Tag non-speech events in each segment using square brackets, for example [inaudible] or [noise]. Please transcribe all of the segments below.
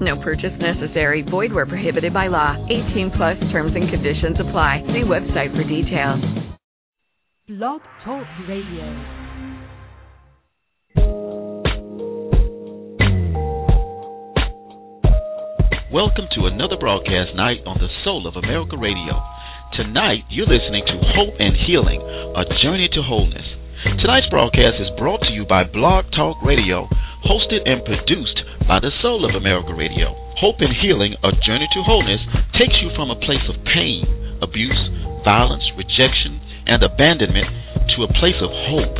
No purchase necessary. Void where prohibited by law. 18 plus terms and conditions apply. See website for details. Blog Talk Radio. Welcome to another broadcast night on the Soul of America Radio. Tonight, you're listening to Hope and Healing, a journey to wholeness. Tonight's broadcast is brought to you by Blog Talk Radio, hosted and produced by the Soul of America Radio. Hope and Healing, a journey to wholeness, takes you from a place of pain, abuse, violence, rejection, and abandonment to a place of hope,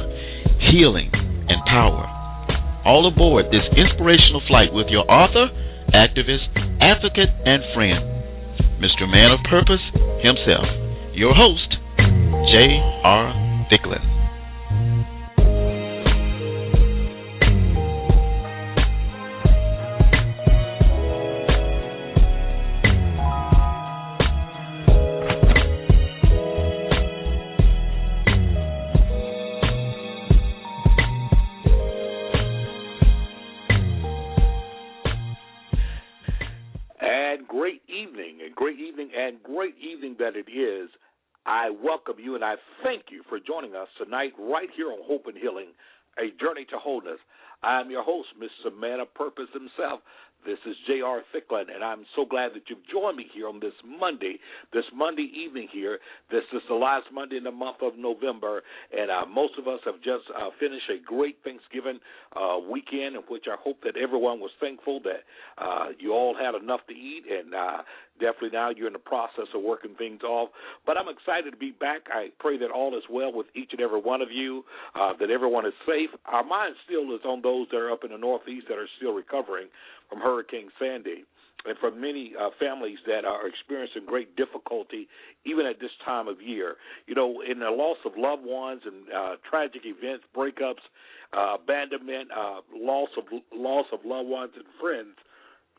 healing, and power. All aboard this inspirational flight with your author, activist, advocate, and friend, Mr. Man of Purpose himself, your host, J.R. Thicklin. That it is, I welcome you and I thank you for joining us tonight right here on Hope and Healing, a journey to wholeness. I am your host, Mr. Man of Purpose himself, this is J.R. Thicklin, and I'm so glad that you've joined me here on this Monday, this Monday evening here. This is the last Monday in the month of November, and uh, most of us have just uh, finished a great Thanksgiving uh, weekend in which I hope that everyone was thankful that uh, you all had enough to eat, and uh, definitely now you're in the process of working things off. But I'm excited to be back. I pray that all is well with each and every one of you, uh, that everyone is safe. Our mind still is on those that are up in the Northeast that are still recovering from Hurricane Sandy and for many uh, families that are experiencing great difficulty even at this time of year. You know, in the loss of loved ones and uh, tragic events, breakups, uh, abandonment, uh, loss of loss of loved ones and friends.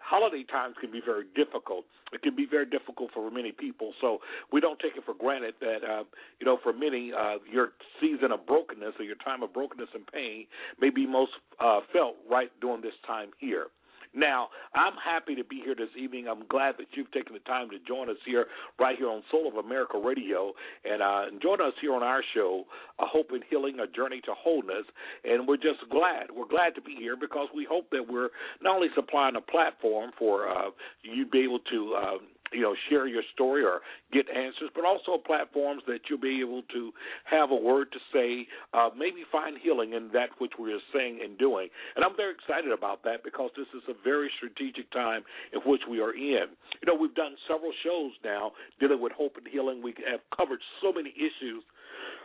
Holiday times can be very difficult. It can be very difficult for many people. So we don't take it for granted that uh, you know, for many, uh, your season of brokenness or your time of brokenness and pain may be most uh, felt right during this time here. Now, I'm happy to be here this evening. I'm glad that you've taken the time to join us here, right here on Soul of America Radio, and uh, join us here on our show, A Hope and Healing, A Journey to Wholeness. And we're just glad. We're glad to be here because we hope that we're not only supplying a platform for uh, you to be able to. Uh, you know, share your story or get answers, but also platforms that you'll be able to have a word to say, uh, maybe find healing in that which we are saying and doing. And I'm very excited about that because this is a very strategic time in which we are in. You know, we've done several shows now dealing with hope and healing. We have covered so many issues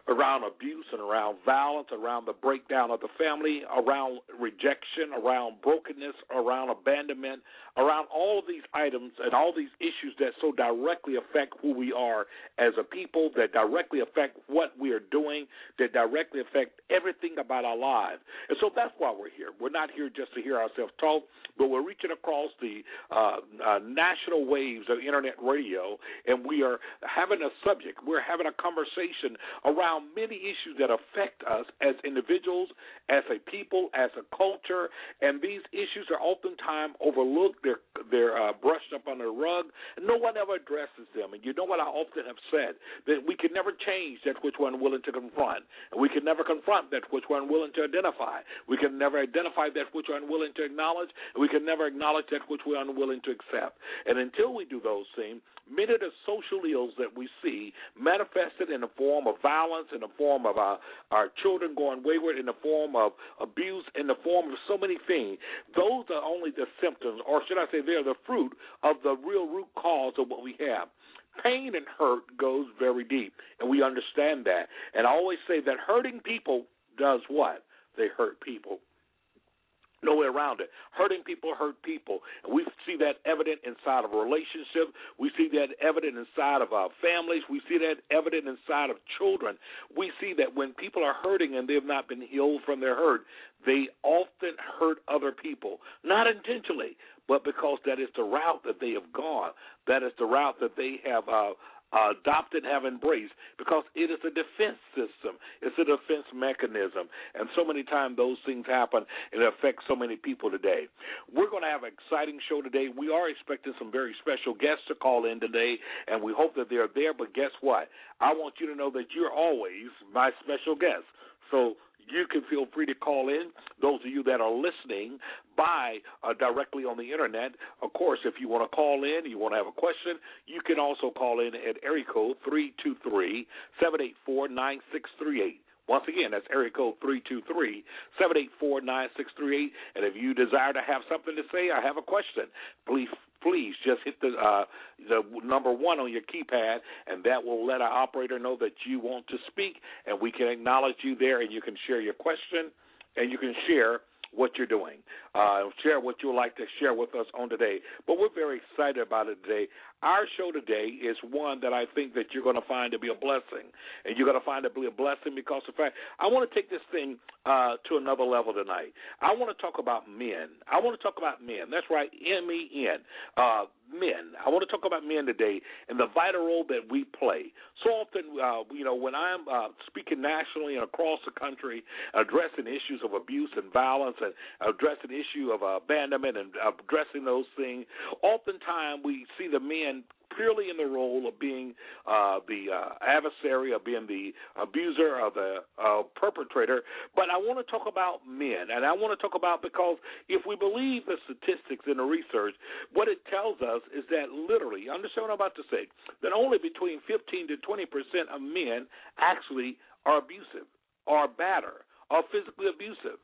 around abuse and around violence, around the breakdown of the family, around rejection, around brokenness, around abandonment, around all these items and all these issues that so directly affect who we are as a people, that directly affect what we are doing, that directly affect everything about our lives. And so that's why we're here. We're not here just to hear ourselves talk, but we're reaching across the uh, uh, national waves of internet radio, and we are having a subject. We're having a conversation around many issues that affect us as individuals, as a people, as a culture, and these issues are oftentimes overlooked they're they're uh, brushed up under the rug. And no one ever addresses them. And you know what I often have said that we can never change that which we're unwilling to confront, and we can never confront that which we're unwilling to identify. We can never identify that which we're unwilling to acknowledge, and we can never acknowledge that which we're unwilling to accept. And until we do those things, many of the social ills that we see manifested in the form of violence, in the form of our, our children going wayward, in the form of abuse, in the form of so many things, those are only the symptoms, or should I say, they're the fruit of the real root cause of what we have. Pain and hurt goes very deep, and we understand that. And I always say that hurting people does what? They hurt people. No way around it. Hurting people hurt people. And we see that evident inside of a relationship. We see that evident inside of our families. We see that evident inside of children. We see that when people are hurting and they have not been healed from their hurt, they often hurt other people. Not intentionally, but because that is the route that they have gone. That is the route that they have uh, uh, adopted, have embraced, because it is a defense system. It's a defense mechanism. And so many times those things happen and it affects so many people today. We're going to have an exciting show today. We are expecting some very special guests to call in today, and we hope that they're there. But guess what? I want you to know that you're always my special guest. So you can feel free to call in. Those of you that are listening by uh, directly on the internet, of course, if you want to call in, you want to have a question, you can also call in at area code three two three seven eight four nine six three eight. Once again, that's area code three two three seven eight four nine six three eight. And if you desire to have something to say or have a question, please please just hit the uh, the number one on your keypad, and that will let our operator know that you want to speak, and we can acknowledge you there, and you can share your question, and you can share what you're doing. Uh, share what you would like to share with us on today. But we're very excited about it today. Our show today is one that I think that you're going to find to be a blessing, and you're going to find to be a blessing because of the fact I want to take this thing uh, to another level tonight. I want to talk about men. I want to talk about men. That's right, M E N. Uh, men. I want to talk about men today and the vital role that we play. So often, uh, you know, when I'm uh, speaking nationally and across the country, addressing issues of abuse and violence and addressing issue of abandonment and addressing those things, oftentimes we see the men purely in the role of being uh, the uh, adversary, of being the abuser, or the uh, perpetrator. But I want to talk about men, and I want to talk about because if we believe the statistics and the research, what it tells us is that literally, understand what I'm about to say, that only between 15 to 20 percent of men actually are abusive, are batter, are physically abusive.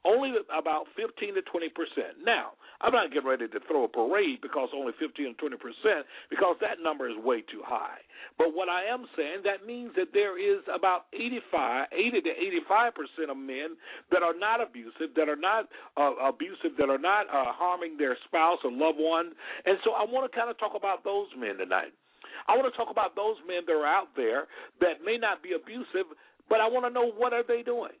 Only about 15 to 20 percent. Now, I'm not getting ready to throw a parade because only 15 or 20 percent, because that number is way too high. But what I am saying, that means that there is about 85, 80 to 85 percent of men that are not abusive, that are not uh, abusive, that are not uh, harming their spouse or loved one. And so I want to kind of talk about those men tonight. I want to talk about those men that are out there that may not be abusive, but I want to know what are they doing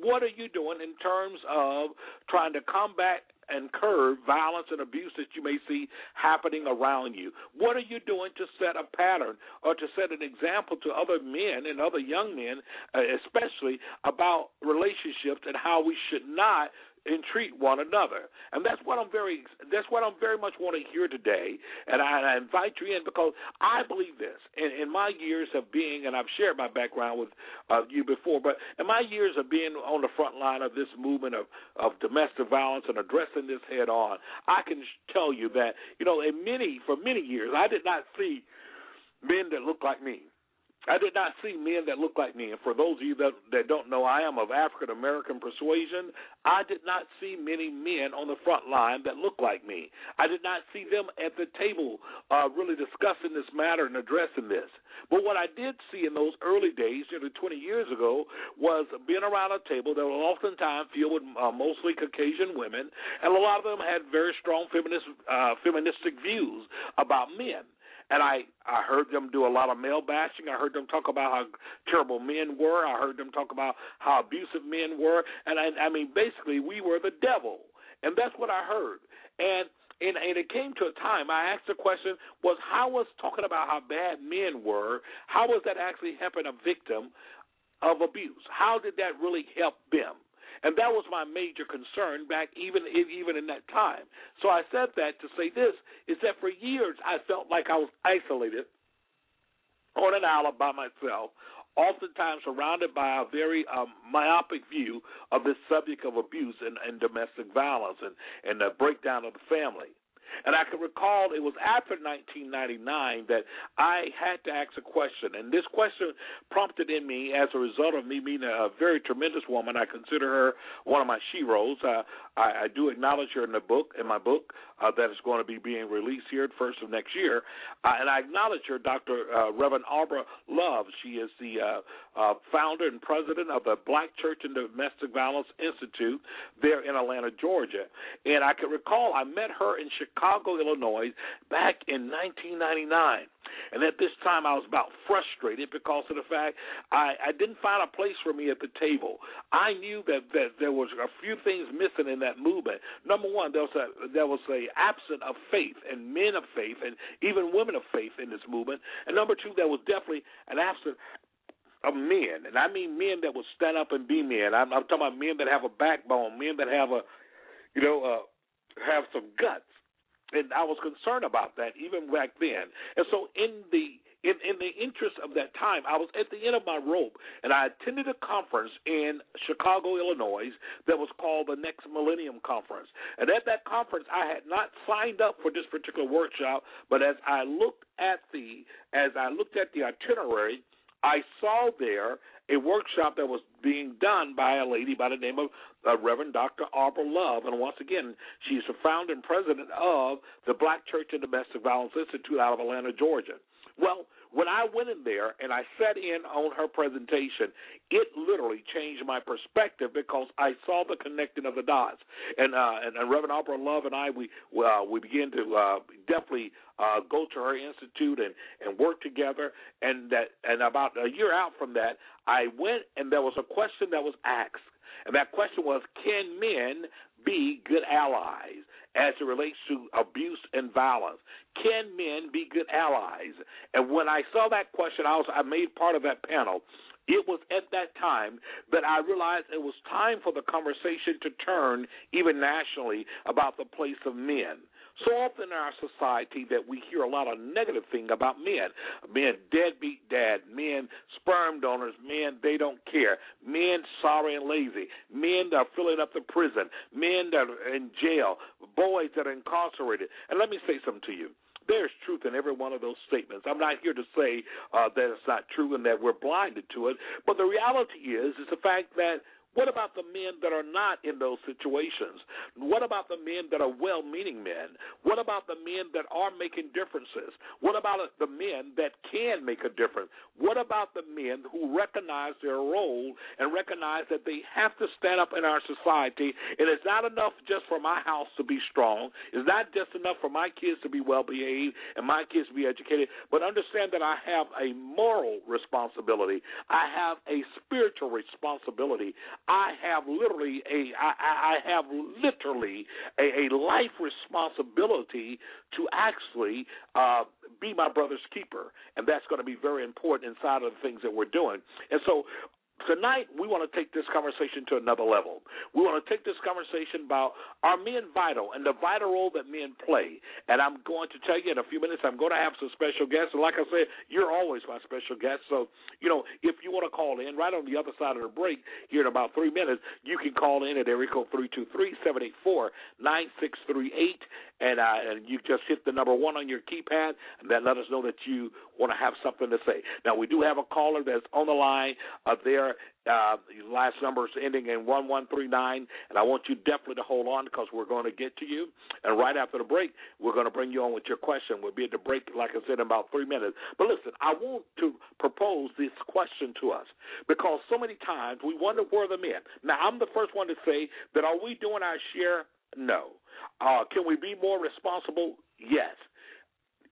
what are you doing in terms of trying to combat and curb violence and abuse that you may see happening around you? What are you doing to set a pattern or to set an example to other men and other young men, uh, especially about relationships and how we should not entreat one another. And that's what I'm very that's what I'm very much want to hear today. And I, I invite you in because I believe this. In, in my years of being, and I've shared my background with uh, you before, but in my years of being on the front line of this movement of, of domestic violence and addressing this head on, I can tell you that you know, in many for many years, I did not see men that looked like me. I did not see men that looked like me. And for those of you that, that don't know, I am of African American persuasion. I did not see many men on the front line that looked like me. I did not see them at the table uh, really discussing this matter and addressing this. But what I did see in those early days, nearly 20 years ago, was being around a table that was oftentimes filled with uh, mostly Caucasian women, and a lot of them had very strong feminist, uh, feministic views about men and I I heard them do a lot of male bashing. I heard them talk about how terrible men were. I heard them talk about how abusive men were, and I, I mean basically we were the devil, and that's what I heard. And and, and it came to a time I asked the question was how was talking about how bad men were, how was that actually helping a victim of abuse? How did that really help them? And that was my major concern back even even in that time. So I said that to say this is that for years I felt like I was isolated on an island by myself, oftentimes surrounded by a very um, myopic view of this subject of abuse and, and domestic violence and, and the breakdown of the family. And I can recall it was after 1999 that I had to ask a question. And this question prompted in me as a result of me meeting a very tremendous woman. I consider her one of my sheroes. Uh, I, I do acknowledge her in the book, in my book, uh, that is going to be being released here at first of next year. Uh, and I acknowledge her, Dr. Uh, Reverend Aubra Love. She is the uh, uh, founder and president of the Black Church and Domestic Violence Institute there in Atlanta, Georgia. And I can recall I met her in Chicago, Illinois, back in 1999. And at this time, I was about frustrated because of the fact I, I didn't find a place for me at the table. I knew that, that there was a few things missing in that movement. Number one, there was a there was a absence of faith and men of faith and even women of faith in this movement. And number two, there was definitely an absence of men, and I mean men that would stand up and be men. I'm, I'm talking about men that have a backbone, men that have a, you know, uh, have some guts and I was concerned about that even back then. And so, in the in, in the interest of that time, I was at the end of my rope, and I attended a conference in Chicago, Illinois, that was called the Next Millennium Conference. And at that conference, I had not signed up for this particular workshop, but as I looked at the as I looked at the itinerary, I saw there a workshop that was being done by a lady by the name of uh, Reverend Dr. Aubra Love. And once again, she's the founder and president of the Black Church and Domestic Violence Institute out of Atlanta, Georgia. Well, when I went in there and I sat in on her presentation, it literally changed my perspective because I saw the connecting of the dots. And uh, and, and Reverend Aubra Love and I we uh, we began to uh, definitely uh, go to her institute and and work together. And that and about a year out from that, I went and there was a question that was asked, and that question was, can men be good allies as it relates to abuse and violence? Can men be good allies? And when I saw that question, I was I made part of that panel. It was at that time that I realized it was time for the conversation to turn, even nationally, about the place of men. So often in our society that we hear a lot of negative thing about men. Men deadbeat dad, men sperm donors, men they don't care, men sorry and lazy, men that are filling up the prison, men that are in jail, boys that are incarcerated. And let me say something to you there's truth in every one of those statements. I'm not here to say uh, that it's not true and that we're blinded to it, but the reality is is the fact that what about the men that are not in those situations? What about the men that are well meaning men? What about the men that are making differences? What about the men that can make a difference? What about the men who recognize their role and recognize that they have to stand up in our society? And it's not enough just for my house to be strong, it's not just enough for my kids to be well behaved and my kids to be educated, but understand that I have a moral responsibility, I have a spiritual responsibility. I have literally a I, I have literally a, a life responsibility to actually uh, be my brother's keeper, and that's going to be very important inside of the things that we're doing. And so Tonight, we want to take this conversation to another level. We want to take this conversation about are men vital and the vital role that men play. And I'm going to tell you in a few minutes, I'm going to have some special guests. And like I said, you're always my special guest. So, you know, if you want to call in right on the other side of the break here in about three minutes, you can call in at area code 323 784 9638 and uh, and you just hit the number one on your keypad, and that let us know that you want to have something to say. Now we do have a caller that's on the line. Uh, there, uh, last number is ending in one one three nine, and I want you definitely to hold on because we're going to get to you. And right after the break, we're going to bring you on with your question. We'll be at the break, like I said, in about three minutes. But listen, I want to propose this question to us because so many times we wonder where the men. Now I'm the first one to say that are we doing our share? No. Uh, can we be more responsible? Yes.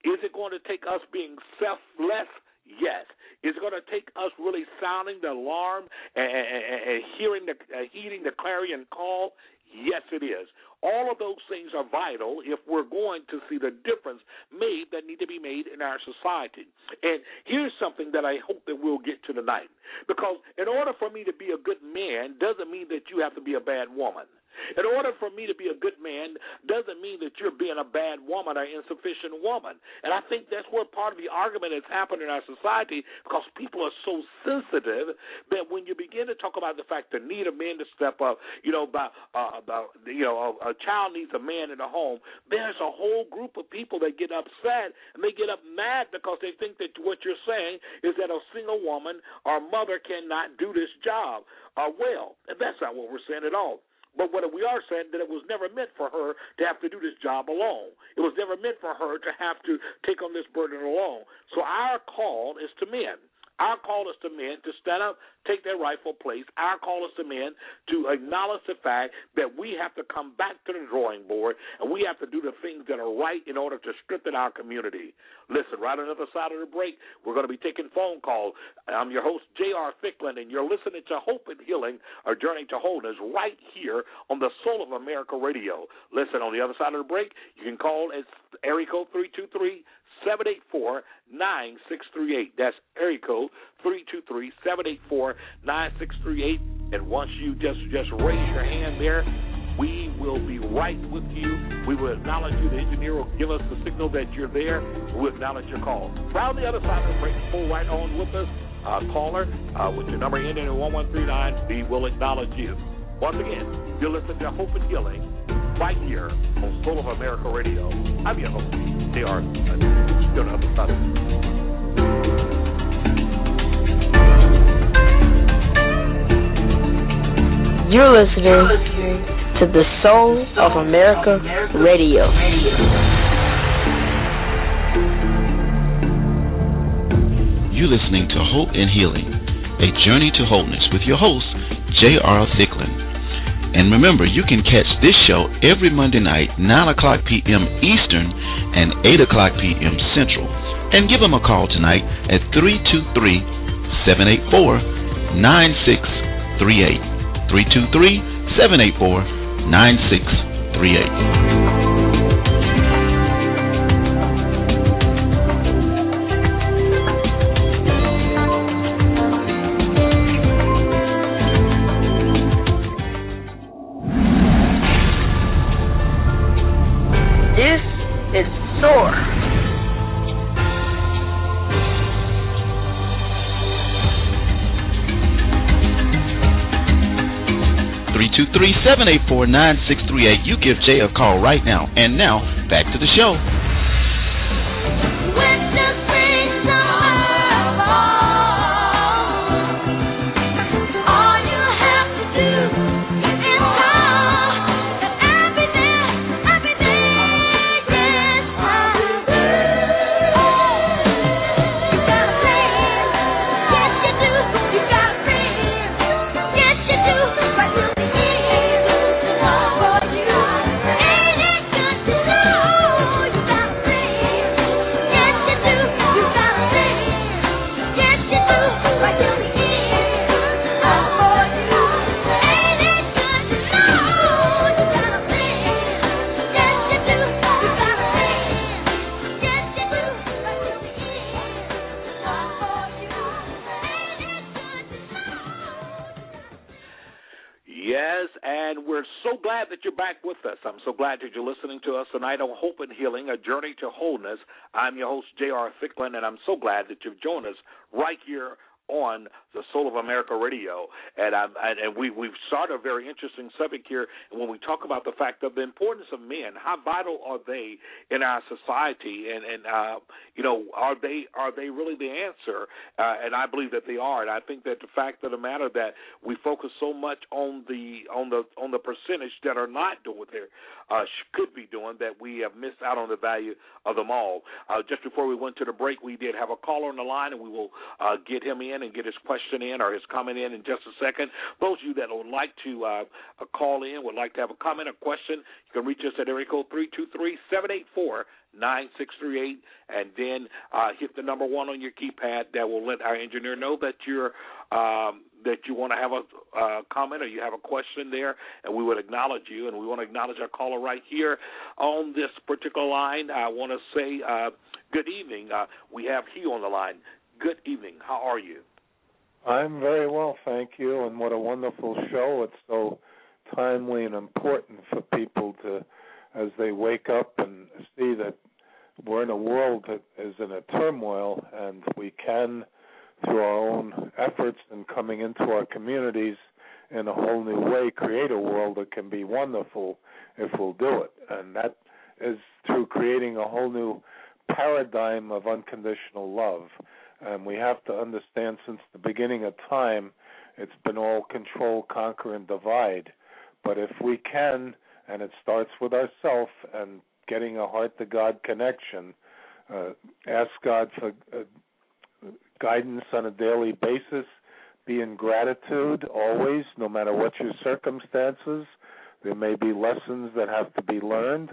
Is it going to take us being selfless? Yes. Is it going to take us really sounding the alarm and, and, and hearing the uh, heeding the clarion call? Yes, it is. All of those things are vital if we're going to see the difference made that need to be made in our society. And here's something that I hope that we'll get to tonight. Because in order for me to be a good man doesn't mean that you have to be a bad woman. In order for me to be a good man doesn't mean that you're being a bad woman or insufficient woman. And I think that's where part of the argument has happened in our society because people are so sensitive that when you begin to talk about the fact the need of men to step up, you know, about uh, about you know uh, a child needs a man in the home, there's a whole group of people that get upset and they get up mad because they think that what you're saying is that a single woman or mother cannot do this job uh, well. And that's not what we're saying at all. But what we are saying that it was never meant for her to have to do this job alone. It was never meant for her to have to take on this burden alone. So our call is to men. Our call is to men to stand up, take their rightful place. Our call is to men to acknowledge the fact that we have to come back to the drawing board and we have to do the things that are right in order to strengthen our community. Listen, right on the other side of the break, we're going to be taking phone calls. I'm your host, J.R. Thicklin, and you're listening to Hope and Healing, our journey to wholeness, right here on the Soul of America Radio. Listen, on the other side of the break, you can call at area code 323 784 9638. That's area code 323 784 9638. And once you just, just raise your hand there, we will be right with you. We will acknowledge you. The engineer will give us the signal that you're there. We'll acknowledge your call. Round the other side of the break, pull right on with us. Uh, caller uh, with your number ending in 1139, we will acknowledge you. Once again, you're listening to Hope and Healing right here on Soul of America Radio. I'm your host, J.R. Still on the other side You're listening to the Soul of America Radio. You're listening to Hope and Healing, a journey to wholeness with your host, J.R. Thicklin. And remember, you can catch this show every Monday night, 9 o'clock p.m. Eastern and 8 o'clock p.m. Central. And give them a call tonight at 323 784 9638. 323 784 9638. 784 9638. You give Jay a call right now. And now, back to the show. Glad that you're listening to us tonight on Hope and Healing, a journey to wholeness. I'm your host, J.R. Thicklin, and I'm so glad that you've joined us right here on the Soul of America Radio, and I'm, and, we we've started a very interesting subject here. And when we talk about the fact of the importance of men, how vital are they in our society, and and uh, you know, are they are they really the answer? Uh, and I believe that they are. And I think that the fact of the matter that we focus so much on the on the on the percentage that are not doing what they uh, could be doing, that we have missed out on the value of them all. Uh, just before we went to the break, we did have a caller on the line, and we will uh, get him in and get his question in or his comment in in just a second. Those of you that would like to uh, call in, would like to have a comment or question, you can reach us at area code three two three seven eight four nine six three eight, and then uh, hit the number one on your keypad. That will let our engineer know that you're um, that you want to have a uh, comment or you have a question there, and we would acknowledge you. And we want to acknowledge our caller right here on this particular line. I want to say uh, good evening. Uh, we have he on the line. Good evening. How are you? I'm very well, thank you. And what a wonderful show. It's so timely and important for people to, as they wake up and see that we're in a world that is in a turmoil and we can, through our own efforts and coming into our communities in a whole new way create a world that can be wonderful if we'll do it. And that is through creating a whole new paradigm of unconditional love. And we have to understand since the beginning of time, it's been all control, conquer, and divide. But if we can, and it starts with ourself and getting a heart to God connection, uh, ask God for uh, guidance on a daily basis, be in gratitude always, no matter what your circumstances. There may be lessons that have to be learned,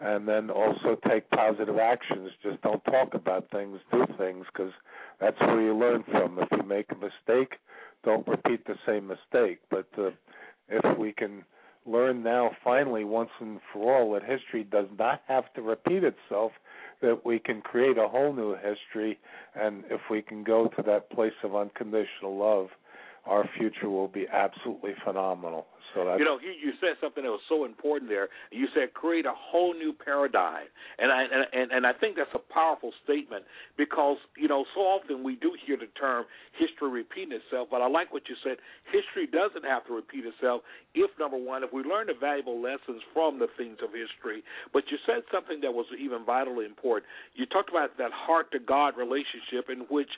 and then also take positive actions. Just don't talk about things, do things, because that's where you learn from. If you make a mistake, don't repeat the same mistake. But uh, if we can learn now, finally, once and for all, that history does not have to repeat itself, that we can create a whole new history, and if we can go to that place of unconditional love, our future will be absolutely phenomenal. So that's, you know, you, you said something that was so important there. You said create a whole new paradigm, and I and, and and I think that's a powerful statement because you know so often we do hear the term history repeating itself, but I like what you said. History doesn't have to repeat itself if number one, if we learn the valuable lessons from the things of history. But you said something that was even vitally important. You talked about that heart to God relationship, in which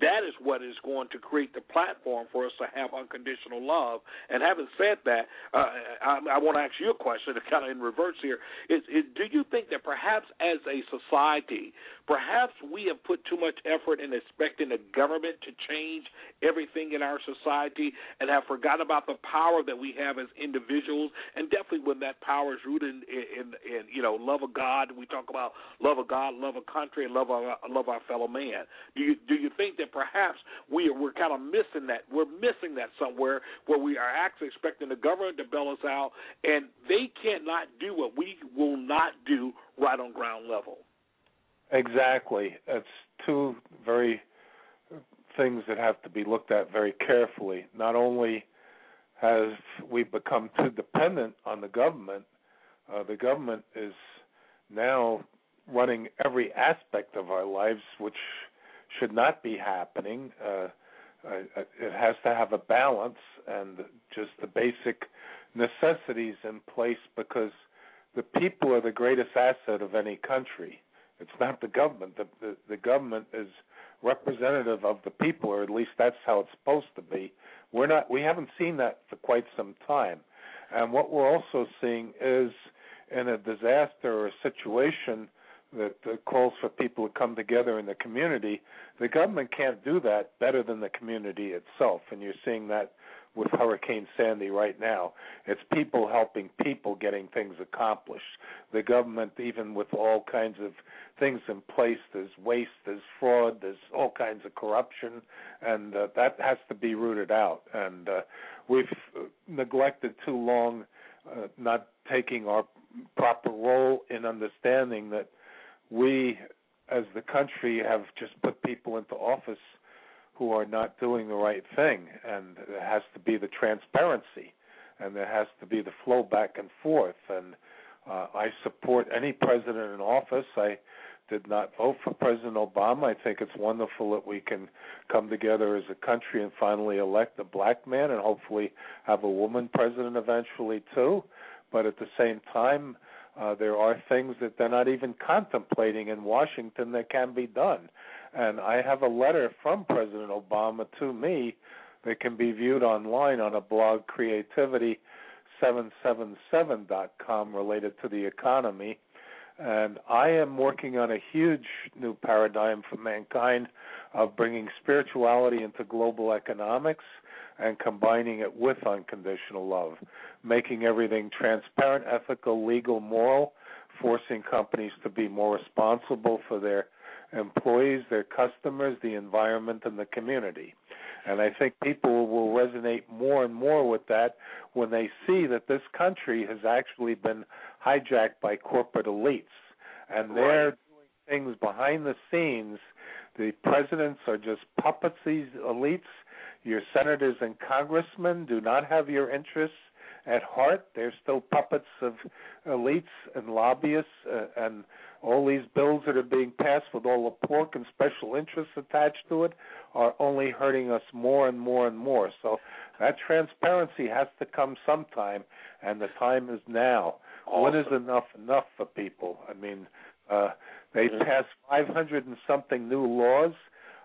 that is what is going to create the platform for us to have unconditional love. And having said that uh, I, I want to ask you a question, kind of in reverse here. Is, is, do you think that perhaps as a society, perhaps we have put too much effort in expecting the government to change everything in our society and have forgotten about the power that we have as individuals, and definitely when that power is rooted in, in, in you know love of God. We talk about love of God, love of country, and love of love our fellow man. Do you do you think that perhaps we we're kind of missing that? We're missing that somewhere where we are actually expecting the government to bail us out, and they cannot do what we will not do right on ground level. Exactly. It's two very things that have to be looked at very carefully. Not only have we become too dependent on the government, uh, the government is now running every aspect of our lives, which should not be happening. Uh, it has to have a balance and just the basic necessities in place because the people are the greatest asset of any country. It's not the government. The, the, the government is representative of the people, or at least that's how it's supposed to be. We're not. We haven't seen that for quite some time, and what we're also seeing is in a disaster or a situation that, that calls for people to come together in the community, the government can't do that better than the community itself. And you're seeing that with Hurricane Sandy right now. It's people helping people getting things accomplished. The government, even with all kinds of things in place, there's waste, there's fraud, there's all kinds of corruption, and uh, that has to be rooted out. And uh, we've neglected too long uh, not taking our proper role in understanding that we as the country have just put people into office who are not doing the right thing and there has to be the transparency and there has to be the flow back and forth and uh, I support any president in office. I did not vote for President Obama. I think it's wonderful that we can come together as a country and finally elect a black man and hopefully have a woman president eventually too. But at the same time, uh, Uh, there are things that they're not even contemplating in Washington that can be done. And I have a letter from President Obama to me that can be viewed online on a blog, creativity777.com, related to the economy. And I am working on a huge new paradigm for mankind of bringing spirituality into global economics and combining it with unconditional love, making everything transparent, ethical, legal, moral, forcing companies to be more responsible for their employees, their customers, the environment, and the community. And I think people will resonate more and more with that when they see that this country has actually been hijacked by corporate elites. And they're doing things behind the scenes. The presidents are just puppets, these elites, your senators and congressmen do not have your interests at heart, they're still puppets of elites and lobbyists, uh, and all these bills that are being passed with all the pork and special interests attached to it are only hurting us more and more and more. So that transparency has to come sometime, and the time is now. Awesome. When is enough enough for people? I mean, uh, they Mhm. passed 500 and something new laws.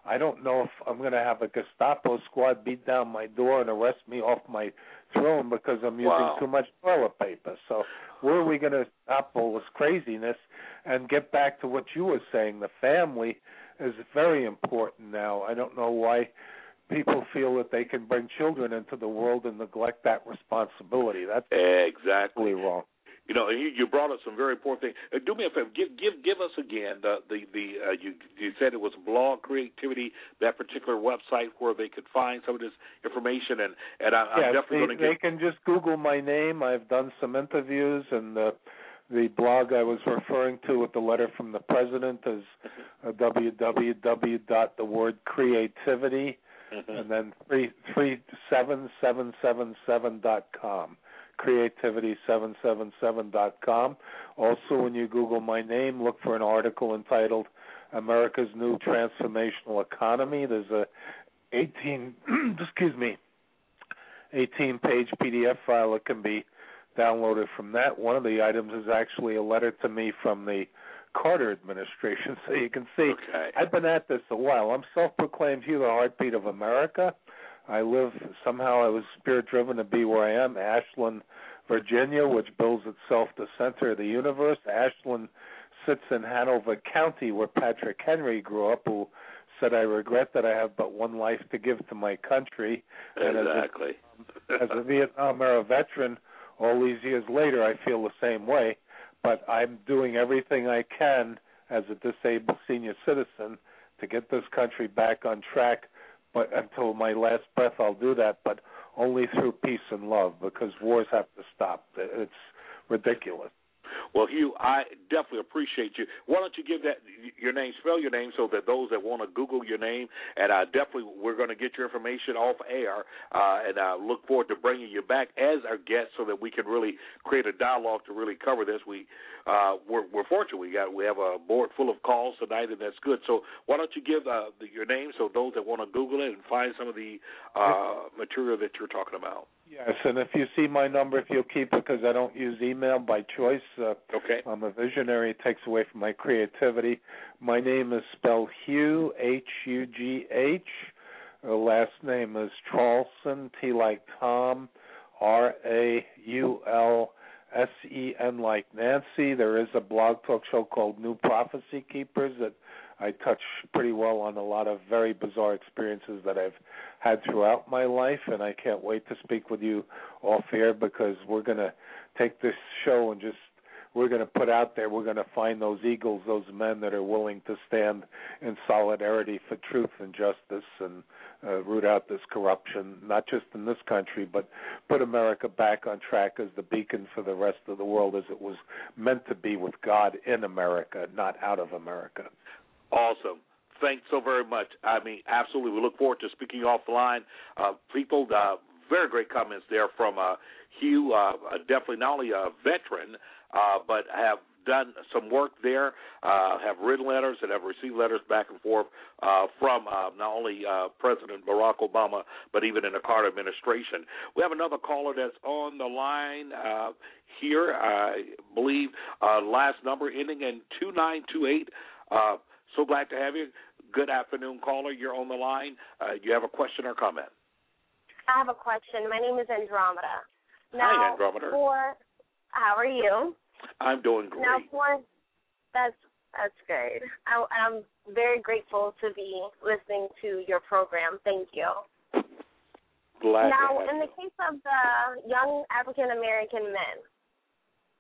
I don't know if I'm going to have a Gestapo squad beat down my door and arrest me off my throne because I'm using Wow. too much toilet paper. So where are we going to stop all this craziness and get back to what you were saying? The family is very important now. I don't know why people feel that they can bring children into the world and neglect that responsibility. That's Exactly. wrong. You know, you, you brought up some very important things. Uh, do me a favor. Give give give us again the the the uh, you you said it was blog creativity that particular website where they could find some of this information and and I, I'm yes, definitely going to get. they can just Google my name. I've done some interviews, and the the blog I was referring to with the letter from the president is uh, www.thewordcreativity Mhm. and then three three seven seven seven seven dot com creativity seven seven seven dot com also when you google my name look for an article entitled america's new transformational economy there's a 18 [clears throat] excuse me 18 page pdf file that can be downloaded from that one of the items is actually a letter to me from the carter administration [laughs] so you can see Okay. I've been at this a while. I'm self-proclaimed here, the heartbeat of America. I live somehow. I was spirit-driven to be where I am, Ashland, Virginia, which bills itself the center of the universe. Ashland sits in Hanover County, where Patrick Henry grew up, who said, "I regret that I have but one life to give to my country." And as a Exactly. [laughs] as a Vietnam era veteran, all these years later, I feel the same way. But I'm doing everything I can as a disabled senior citizen to get this country back on track. But until my last breath, I'll do that. But only through peace and love, because wars have to stop. It's ridiculous. Well, Hugh, I definitely appreciate you. Why don't you give that your name, spell your name, so that those that want to Google your name, and uh, definitely we're going to get your information off air, uh, and I look forward to bringing you back as our guest, so that we can really create a dialogue to really cover this. We uh, we're, we're fortunate we got we have a board full of calls tonight, and that's good. So why don't you give uh, the, your name, so those that want to Google it and find some of the uh, material that you're talking about. Yes, and if you see my number, if you'll keep it, because I don't use email by choice. Uh, Okay. I'm a visionary. It takes away from my creativity. My name is spelled Hugh, H U G H. The last name is Traulsen, T like Tom, R A U L S E N like Nancy. There is a blog talk show called New Prophecy Keepers that I touch pretty well on a lot of very bizarre experiences that I've had throughout my life, and I can't wait to speak with you off air because we're to take this show and just we're going to put out there, we're going to find those eagles, those men that are willing to stand in solidarity for truth and justice and uh, root out this corruption, not just in this country, but put America back on track as the beacon for the rest of the world as it was meant to be with God in America, not out of America. Awesome. Thanks so very much. I mean, absolutely. We look forward to speaking offline. Uh, people, uh, very great comments there from uh, Hugh. Uh, definitely not only a veteran, uh, but have done some work there, uh, have written letters and have received letters back and forth from not only President Barack Obama, but even in the Carter administration. We have another caller that's on the line here, I believe, last number ending in 2928. So glad to have you. Good afternoon, caller. You're on the line. Uh, you have a question or comment? I have a question. My name is Andromeda. Hi, Andromeda. For how are you? I'm doing great. Now, for that's that's great. I, I'm very grateful to be listening to your program. Thank you. Glad now, to have in the case of the young African American men,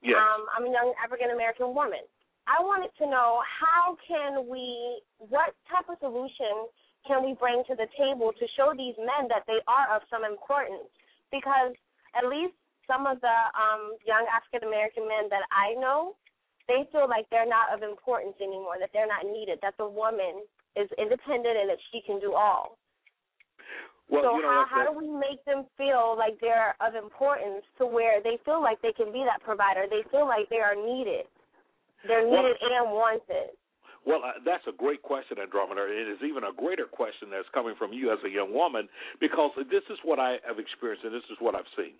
yes. um, I'm a young African American woman. I wanted to know how can we, what type of solution can we bring to the table to show these men that they are of some importance? Because at least some of the um, young African American men that I know, they feel like they're not of importance anymore, that they're not needed, that the woman is independent and that she can do all. Well, so you know how how do we make them feel like they're of importance to where they feel like they can be that provider? They feel like they are needed. They're Well- needed and wanted. Well, uh, that's a great question, Andromeda. It is even a greater question that's coming from you as a young woman because this is what I have experienced and this is what I've seen.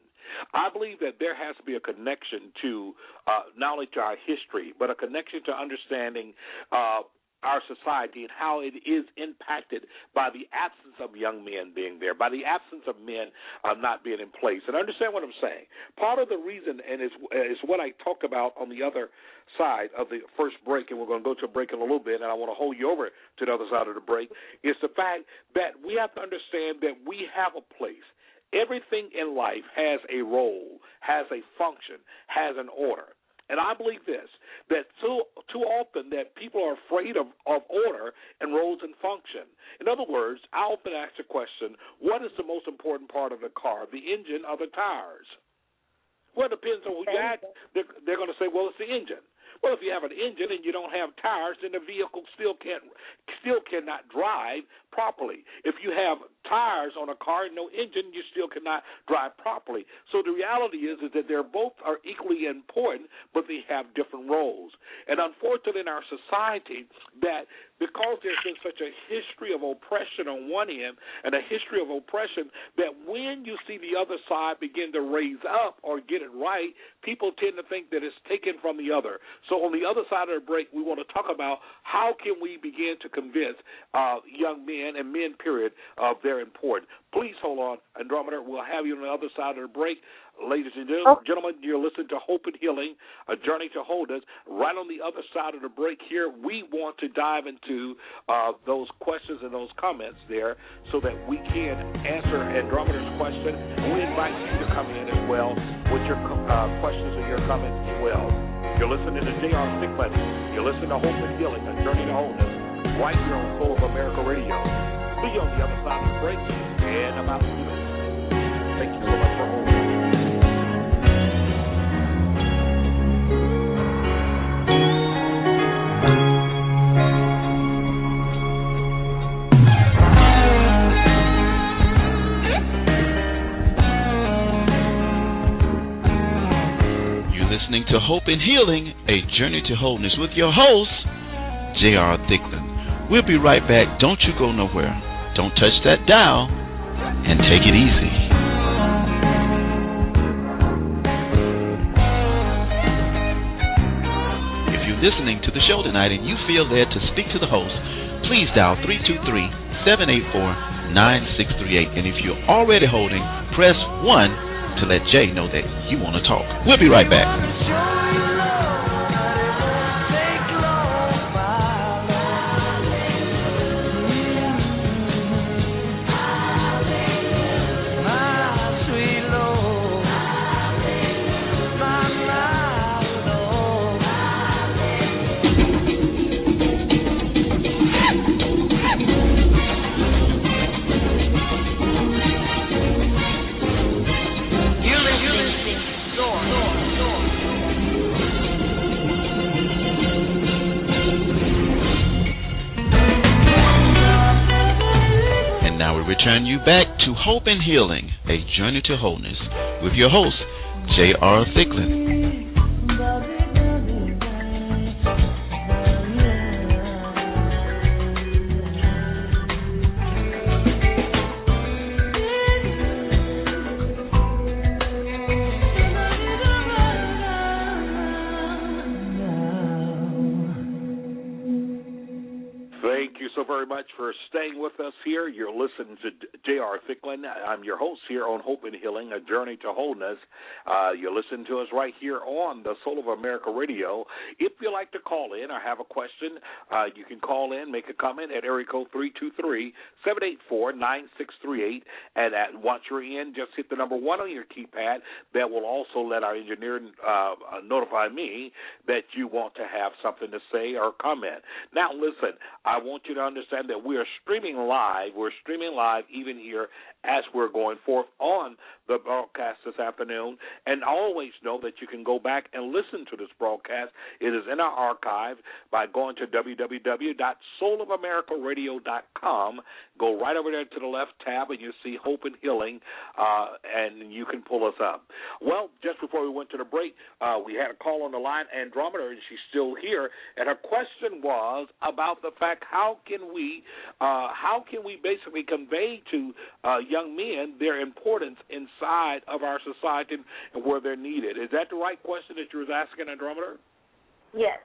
I believe that there has to be a connection to uh, not only to our history, but a connection to understanding uh, our society and how it is impacted by the absence of young men being there, by the absence of men uh, not being in place. And understand what I'm saying. Part of the reason, and is is what I talked about on the other side of the first break, and we're going to go to a break in a little bit, and I want to hold you over to the other side of the break, is the fact that we have to understand that we have a place. Everything in life has a role, has a function, has an order. And I believe this that too too often that people are afraid of, of order and roles and function. In other words, I often ask the question, what is the most important part of the car, the engine or the tires? Well, it depends on who you ask. They're, they're going to say, well, it's the engine. Well, if you have an engine and you don't have tires, then the vehicle still can't still cannot drive properly. If you have tires on a car and no engine, you still cannot drive properly. So the reality is is that they're both are equally important, but they have different roles. And unfortunately, in our society, that because there's been such a history of oppression on one end and a history of oppression, that when you see the other side begin to raise up or get it right, people tend to think that it's taken from the other. So on the other side of the break, we want to talk about how can we begin to convince uh, young men and men, period, of their importance. Please hold on, Andromeda. We'll have you on the other side of the break. Ladies and gentlemen, you're listening to Hope and Healing, a journey to wholeness. Right on the other side of the break here, we want to dive into uh, those questions and those comments there so that we can answer Andromeda's question. And we invite you to come in as well with your uh, questions and your comments as well. You're listening to J.R. Thicklin. You're listening to Hope and Healing, a journey to wholeness, right here on Soul of America Radio. See you on the other side of the break in about two minutes. Thank you listening to Hope and Healing, a journey to wholeness with your host, J.R. Thicklin. We'll be right back. Don't you go nowhere. Don't touch that dial and take it easy. If you're listening to the show tonight and you feel led to speak to the host, please dial 323 784 9638. And if you're already holding, press 1 to let Jay know that you want to talk. We'll be right back. Return you back to Hope and Healing, a journey to wholeness, with your host, J.R. Thicklin. For staying with us here. You're listening to J.R. Thicklin. I'm your host here on Hope and Healing, a journey to wholeness. Uh, you're listening to us right here on the Soul of America Radio. If you'd like to call in or have a question, uh, you can call in, make a comment at area code 323-784-9638. And at, once you're in, just hit the number one on your keypad. That will also let our engineer uh, notify me that you want to have something to say or comment. Now, listen, I want you to understand understand that we are streaming live. We're streaming live even here as we're going forth on the broadcast this afternoon. And always know that you can go back and listen to this broadcast. It is in our archive by going to www.soulofamericaradio.com. Go right over there to the left tab and you see Hope and Healing, uh, and you can pull us up. Well, just before we went to the break, uh, we had a call on the line, Andromeda, and she's still here. And her question was about the fact how can we, uh, how can we basically convey to uh, young men their importance inside of our society and where they're needed. Is that the right question that you were asking, Andromeda? Yes.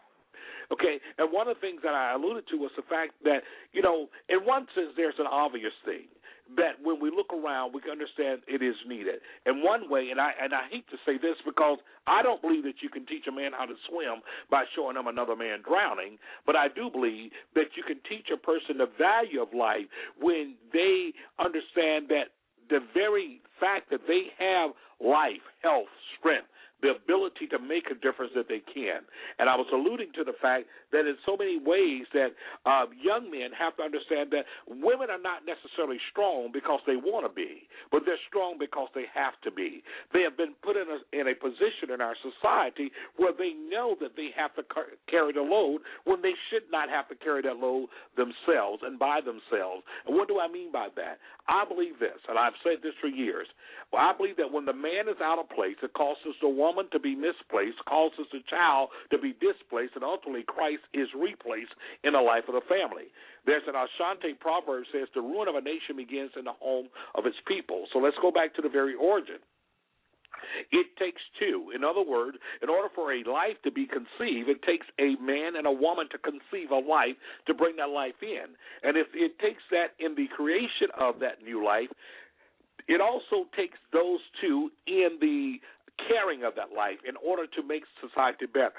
Okay, and one of the things that I alluded to was the fact that, you know, in one sense, there's an obvious thing that when we look around, we can understand it is needed. In one way, and I and I hate to say this because I don't believe that you can teach a man how to swim by showing him another man drowning, but I do believe that you can teach a person the value of life when they understand that the very fact that they have life, health, strength, the ability to make a difference that they can. And I was alluding to the fact that in so many ways that uh, young men have to understand that women are not necessarily strong because they want to be, but they're strong because they have to be. They have been put in a, in a position in our society where they know that they have to car- carry the load when they should not have to carry that load themselves and by themselves. And what do I mean by that? I believe this, and I've said this for years. Well, I believe that when the man is out of place, it causes the woman to be misplaced causes the child to be displaced, and ultimately Christ is replaced in the life of the family. There's an Ashanti proverb says the ruin of a nation begins in the home of its people. So let's go back to the very origin. It takes two. In other words, in order for a life to be conceived, it takes a man and a woman to conceive a life to bring that life in. And if it takes that in the creation of that new life, it also takes those two in the caring of that life in order to make society better.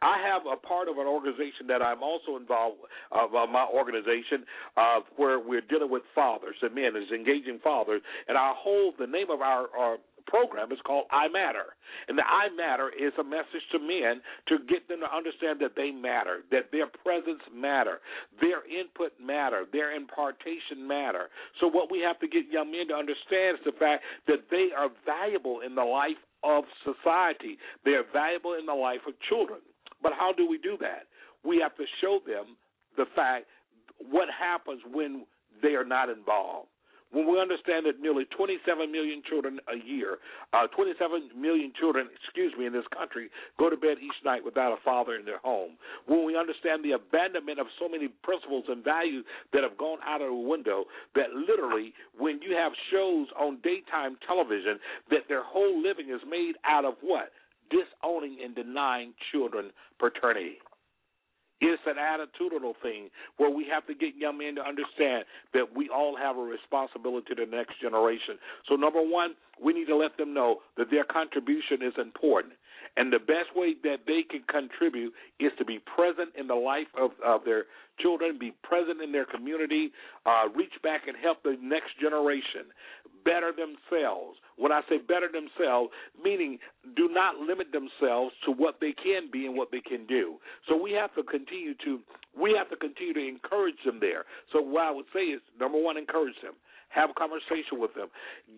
I have a part of an organization that I'm also involved of uh, my organization uh, where we're dealing with fathers and men, is engaging fathers, and I hold the name of our, our program is called I Matter. And the I Matter is a message to men to get them to understand that they matter, that their presence matter, their input matter, their impartation matter. So what we have to get young men to understand is the fact that they are valuable in the life of society. They are valuable in the life of children. But how do we do that? We have to show them the fact what happens when they are not involved when we understand that nearly 27 million children a year, uh, 27 million children, excuse me, in this country go to bed each night without a father in their home, when we understand the abandonment of so many principles and values that have gone out of the window, that literally when you have shows on daytime television, that their whole living is made out of what? Disowning and denying children paternity. It's an attitudinal thing where we have to get young men to understand that we all have a responsibility to the next generation. So, number one, we need to let them know that their contribution is important. And the best way that they can contribute is to be present in the life of, of their children, be present in their community, uh, reach back and help the next generation better themselves. When I say better themselves, meaning do not limit themselves to what they can be and what they can do. So we have to continue to we have to continue to encourage them there. So what I would say is number one, encourage them have a conversation with them,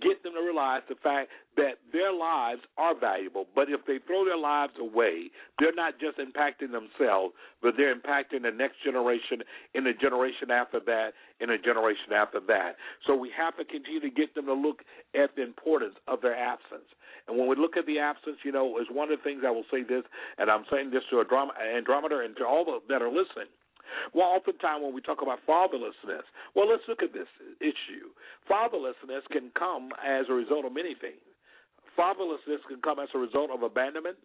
get them to realize the fact that their lives are valuable. But if they throw their lives away, they're not just impacting themselves, but they're impacting the next generation, in the generation after that, in a generation after that. So we have to continue to get them to look at the importance of their absence. And when we look at the absence, you know, is one of the things I will say this, and I'm saying this to Andromeda and to all that are listening well, oftentimes when we talk about fatherlessness, well, let's look at this issue. Fatherlessness can come as a result of many things. Fatherlessness can come as a result of abandonment.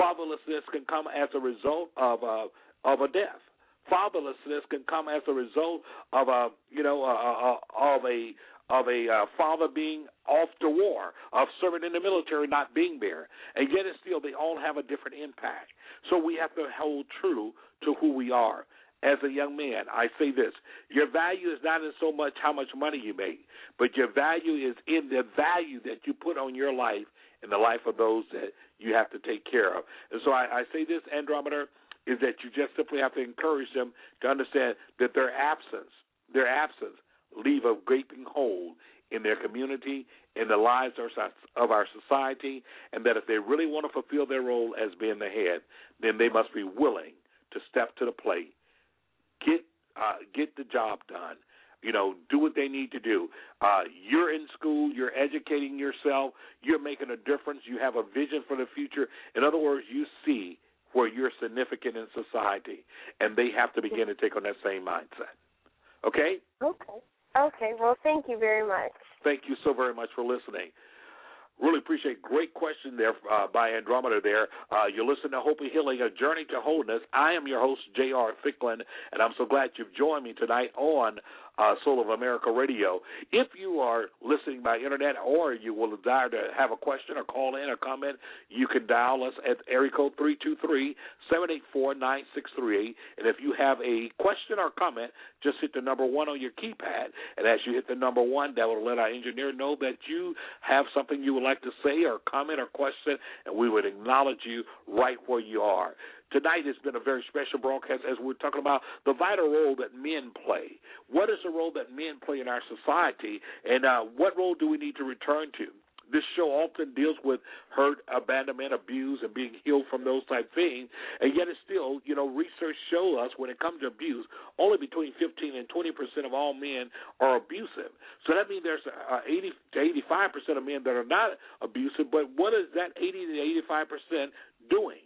Fatherlessness can come as a result of a of a death. Fatherlessness can come as a result of a you know of a of a uh, father being off to war, of serving in the military, not being there, and yet and still they all have a different impact. So we have to hold true to who we are as a young man, I say this your value is not in so much how much money you make, but your value is in the value that you put on your life and the life of those that you have to take care of. And so I, I say this, Andromeda, is that you just simply have to encourage them to understand that their absence, their absence, leave a gaping hole in their community, in the lives of our society, and that if they really want to fulfill their role as being the head, then they must be willing to step to the plate, get uh, get the job done, you know, do what they need to do. Uh, you're in school, you're educating yourself, you're making a difference, you have a vision for the future. In other words, you see where you're significant in society, and they have to begin to take on that same mindset. Okay? Okay. Okay. Well, thank you very much. Thank you so very much for listening. Really appreciate great question there uh, by Andromeda. There, uh, you're listening to Hope and Healing, a journey to wholeness. I am your host, J.R. Thicklin, and I'm so glad you've joined me tonight on uh, Soul of America Radio. If you are listening by internet or you will desire to have a question or call in or comment, you can dial us at area code 323-784-9638. And if you have a question or comment, just hit the number one on your keypad. And as you hit the number one, that will let our engineer know that you have something you would like to say or comment or question, and we would acknowledge you right where you are. Tonight has been a very special broadcast as we're talking about the vital role that men play. What is the role that men play in our society, and uh, what role do we need to return to? This show often deals with hurt, abandonment, abuse, and being healed from those type things. And yet, it's still, you know, research show us when it comes to abuse, only between 15 and 20 percent of all men are abusive. So that means there's uh, 80 to 85 percent of men that are not abusive. But what is that 80 to 85 percent doing?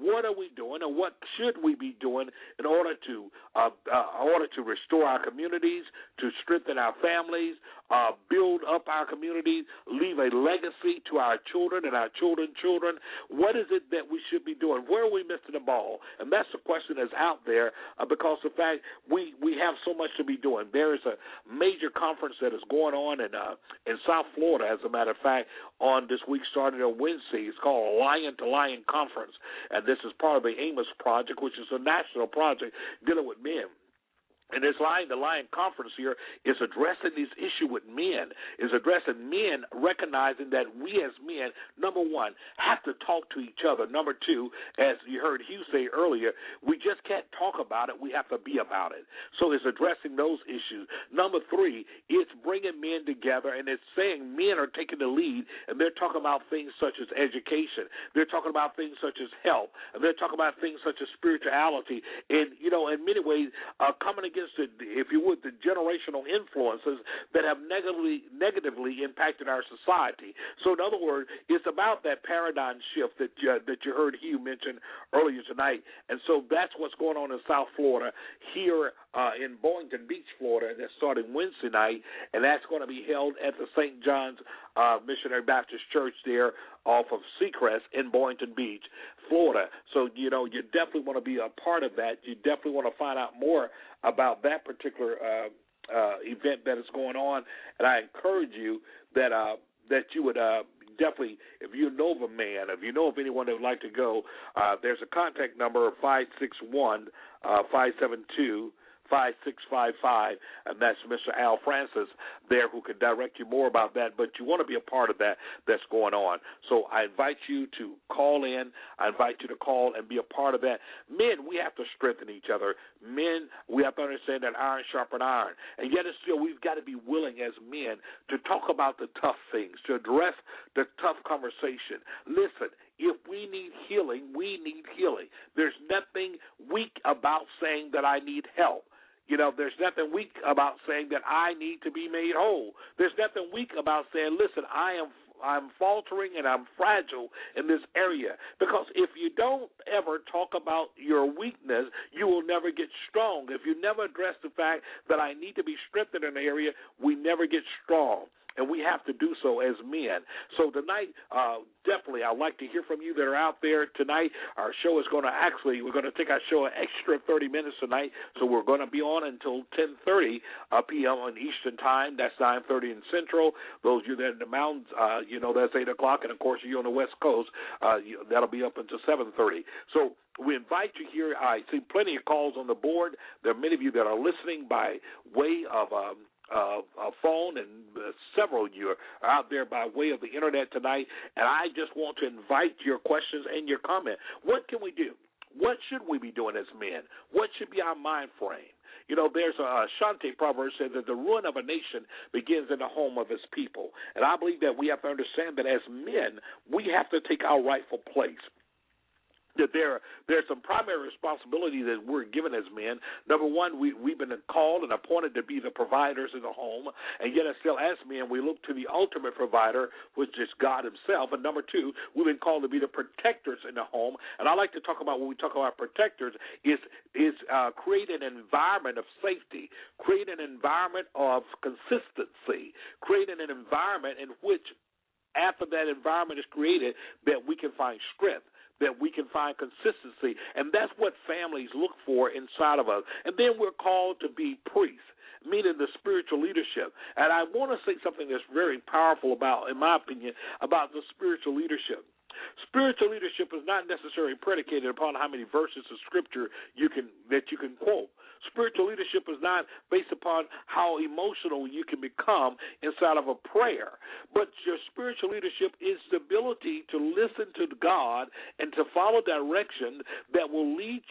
What are we doing, and what should we be doing in order to uh, uh, order to restore our communities, to strengthen our families, uh, build up our communities, leave a legacy to our children and our children's children? What is it that we should be doing? Where are we missing the ball? And that's the question that's out there uh, because the fact we we have so much to be doing. There is a major conference that is going on in uh, in South Florida, as a matter of fact, on this week starting on Wednesday. It's called Lion to Lion Conference, and this is part of the Amos Project, which is a national project dealing with men. And this Lion the Lion conference here is addressing this issue with men, is addressing men recognizing that we as men, number one, have to talk to each other. Number two, as you heard Hugh say earlier, we just can't talk about it, we have to be about it. So it's addressing those issues. Number three, it's bringing men together and it's saying men are taking the lead and they're talking about things such as education. They're talking about things such as health. And they're talking about things such as spirituality. And, you know, in many ways, uh, coming against against, the, if you would, the generational influences that have negatively negatively impacted our society. So, in other words, it's about that paradigm shift that uh, that you heard Hugh mention earlier tonight, and so that's what's going on in South Florida here uh, in Boynton Beach, Florida. That's starting Wednesday night, and that's going to be held at the St. John's uh, Missionary Baptist Church there off of Seacrest in Boynton Beach, Florida. So, you know, you definitely want to be a part of that. You definitely want to find out more about that particular uh, uh, event that is going on. And I encourage you that uh, that you would uh, definitely, if you know of a man, if you know of anyone that would like to go, uh, there's a contact number of uh, five seven two 5655, and that's Mr. Al Francis there who can direct you more about that. But you want to be a part of that that's going on. So I invite you to call in. I invite you to call and be a part of that. Men, we have to strengthen each other. Men, we have to understand that iron sharpens iron. And yet, still, we've got to be willing as men to talk about the tough things, to address the tough conversation. Listen, if we need healing, we need healing. There's nothing weak about saying that I need help. You know, there's nothing weak about saying that I need to be made whole. There's nothing weak about saying, listen, I am I'm faltering and I'm fragile in this area. Because if you don't ever talk about your weakness, you will never get strong. If you never address the fact that I need to be strengthened in an area, we never get strong and we have to do so as men. So tonight, uh, definitely, I'd like to hear from you that are out there tonight. Our show is going to actually, we're going to take our show an extra 30 minutes tonight, so we're going to be on until 10:30 uh, p.m. on Eastern Time. That's 9:30 in Central. Those of you that are in the mountains, uh, you know, that's 8 o'clock, and of course, you on the West Coast, uh, you, that'll be up until 7:30. So we invite you here. I see plenty of calls on the board. There are many of you that are listening by way of um, uh, uh, phone, and uh, several of you are out there by way of the internet tonight. And I just want to invite your questions and your comment. What can we do? What should we be doing as men? What should be our mind frame? You know, there's a Ashanti proverb says that the ruin of a nation begins in the home of its people. And I believe that we have to understand that as men, we have to take our rightful place that there there's some primary responsibility that we're given as men. Number one, we we've been called and appointed to be the providers in the home, and yet still as men we look to the ultimate provider, which is God Himself. And number two, we've been called to be the protectors in the home. And I like to talk about when we talk about protectors is is uh, create an environment of safety, create an environment of consistency, create an environment in which after that environment is created that we can find strength that we can find consistency. And that's what families look for inside of us. And then we're called to be priests meaning the spiritual leadership. And I want to say something that's very powerful about, in my opinion, about the spiritual leadership. Spiritual leadership is not necessarily predicated upon how many verses of scripture you can that you can quote. Spiritual leadership is not based upon how emotional you can become inside of a prayer, but your spiritual leadership is the ability to listen to God and to follow direction that will lead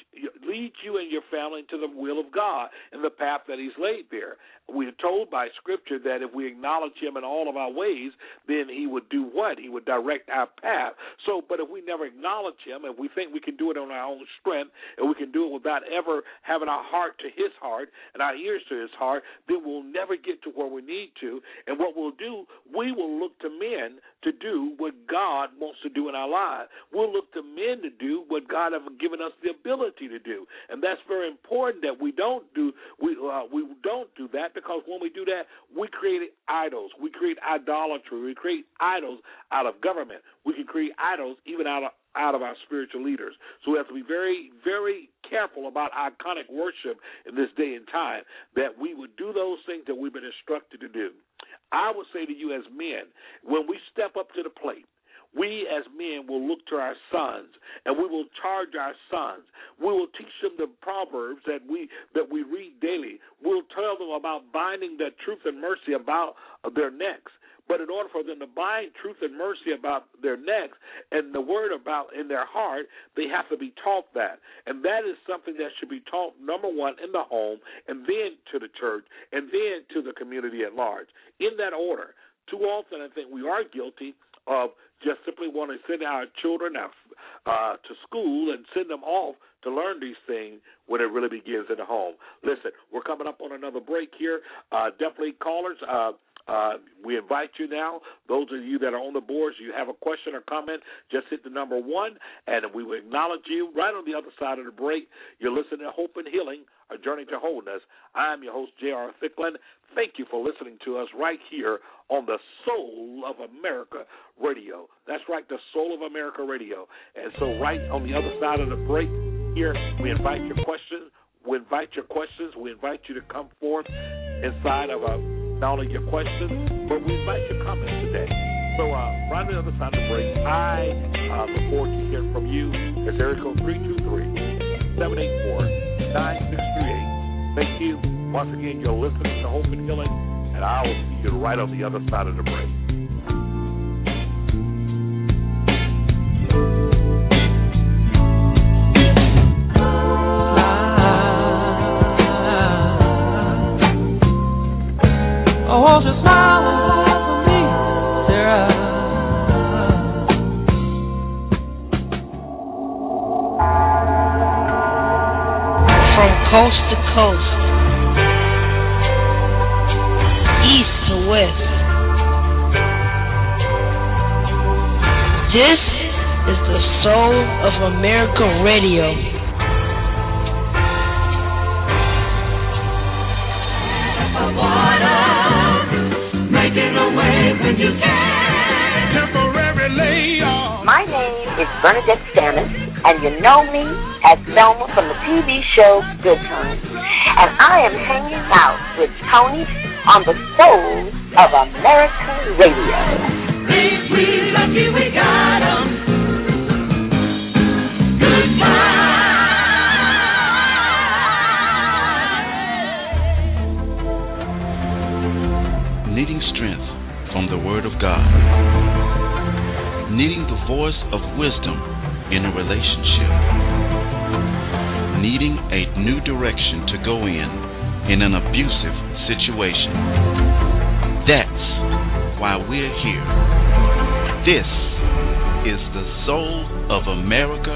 lead you and your family into the will of God and the path that He's laid there. We're told by Scripture that if we acknowledge Him in all of our ways, then He would do what? He would direct our path. So, but if we never acknowledge Him and we think we can do it on our own strength and we can do it without ever having our heart to his heart and our ears to his heart, then we'll never get to where we need to. And what we'll do, we will look to men to do what God wants to do in our lives. We'll look to men to do what God has given us the ability to do. And that's very important that we don't do we uh, we don't do that because when we do that, we create idols. We create idolatry. We create idols out of government. We can create idols even out of out of our spiritual leaders. So we have to be very, very careful about iconic worship in this day and time, that we would do those things that we've been instructed to do. I would say to you as men, when we step up to the plate, we as men will look to our sons and we will charge our sons. We will teach them the proverbs that we that we read daily. We'll tell them about binding the truth and mercy about their necks. But in order for them to bind truth and mercy about their necks and the word about in their heart, they have to be taught that. And that is something that should be taught, number one, in the home, and then to the church, and then to the community at large. In that order. Too often, I think we are guilty of just simply wanting to send our children out, uh, to school and send them off to learn these things when it really begins in the home. Listen, we're coming up on another break here. Uh, definitely callers. Uh, uh, we invite you now. Those of you that are on the boards, you have a question or comment, just hit the number one, and we will acknowledge you right on the other side of the break. You're listening to Hope and Healing, a journey to wholeness. I'm your host, J.R. Thicklin. Thank you for listening to us right here on the Soul of America Radio. That's right, the Soul of America Radio. And so, right on the other side of the break here, we invite your questions. We invite your questions. We invite you to come forth inside of a not only your questions, but we invite your comments today. So, uh, right on the other side of the break, I uh, look forward to hearing from you. It's area code 323 784 9638. Thank you. Once again, you're listening to Hope and Healing, and I will see you right on the other side of the break. Radio. My name is Bernadette Stanis, and you know me as Thelma from the TV show Good Times. And I am hanging out with Tony on the Soul of America Radio. We, lucky we got em. Needing strength from the Word of God. Needing the voice of wisdom in a relationship needing a new direction to go in in an abusive situation. That's why we're here. This is the Soul of America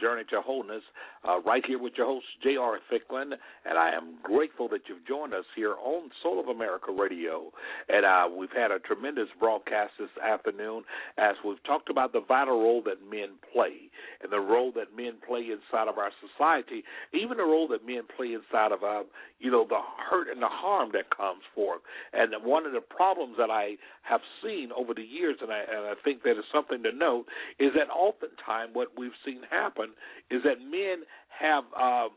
Journey to Wholeness, uh, right here with your host, J.R. Thicklin. And I am grateful that you've joined us here on Soul of America Radio. And uh, we've had a tremendous broadcast this afternoon as we've talked about the vital role that men play and the role that men play inside of our society, even the role that men play inside of, uh, you know, the hurt and the harm that comes forth. And one of the problems that I have seen over the years, and I, and I think that is something to note, is that oftentimes what we've seen happen is that men have uh,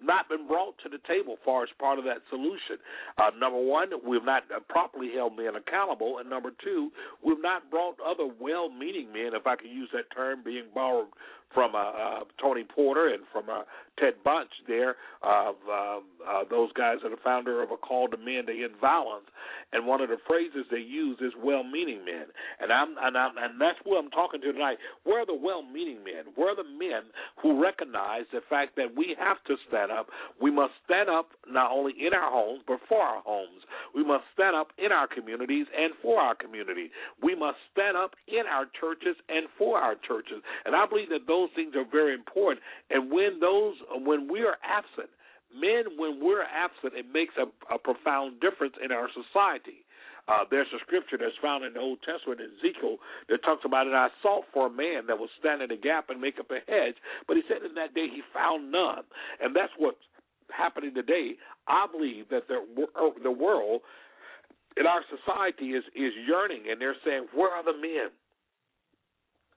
not been brought to the table far as part of that solution. Uh, number one, we've not properly held men accountable, and number two, we've not brought other well-meaning men, if I can use that term, being borrowed from uh, uh, Tony Porter and from uh, Ted Bunch there, uh, uh, those guys are the founder of a call to men to end violence. And one of the phrases they use is well-meaning men. And I'm and I'm and that's who I'm talking to tonight. Where are the well-meaning men? Where are the men who recognize the fact that we have to stand up? We must stand up not only in our homes but for our homes. We must stand up in our communities and for our community. We must stand up in our churches and for our churches. And I believe that those things are very important. And when those when we are absent, men, when we're absent, it makes a, a profound difference in our society. Uh, there's a scripture that's found in the Old Testament, Ezekiel, that talks about. I sought for a man that will stand in the gap and make up a hedge, but he said in that day he found none. And that's what's happening today. I believe that the, the world in our society is, is yearning, and they're saying, Where are the men?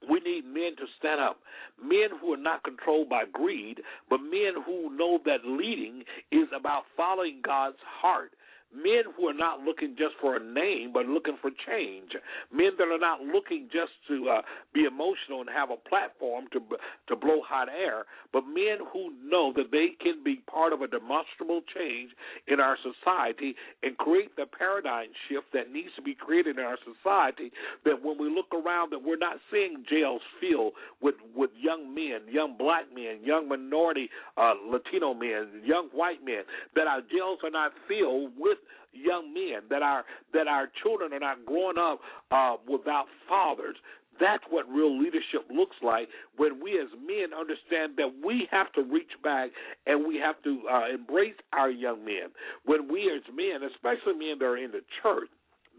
We need men to stand up. Men who are not controlled by greed, but men who know that leading is about following God's heart men who are not looking just for a name but looking for change. Men that are not looking just to uh, be emotional and have a platform to to blow hot air but men who know that they can be part of a demonstrable change in our society and create the paradigm shift that needs to be created in our society that when we look around that we're not seeing jails filled with with young men young black men young minority uh, latino men young white men that our jails are not filled with young men, that our that our children are not growing up uh, without fathers. That's what real leadership looks like when we as men understand that we have to reach back and we have to uh, embrace our young men. When we as men, especially men that are in the church,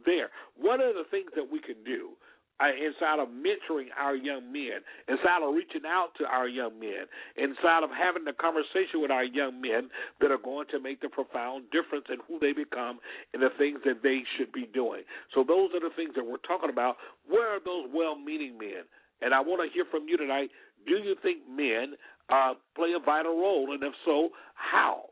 there, one of the things that we can do uh, inside of mentoring our young men, inside of reaching out to our young men, inside of having the conversation with our young men that are going to make the profound difference in who they become and the things that they should be doing. So those are the things that we're talking about. Where are those well-meaning men? And I want to hear from you tonight. Do you think men uh, play a vital role, and if so, how?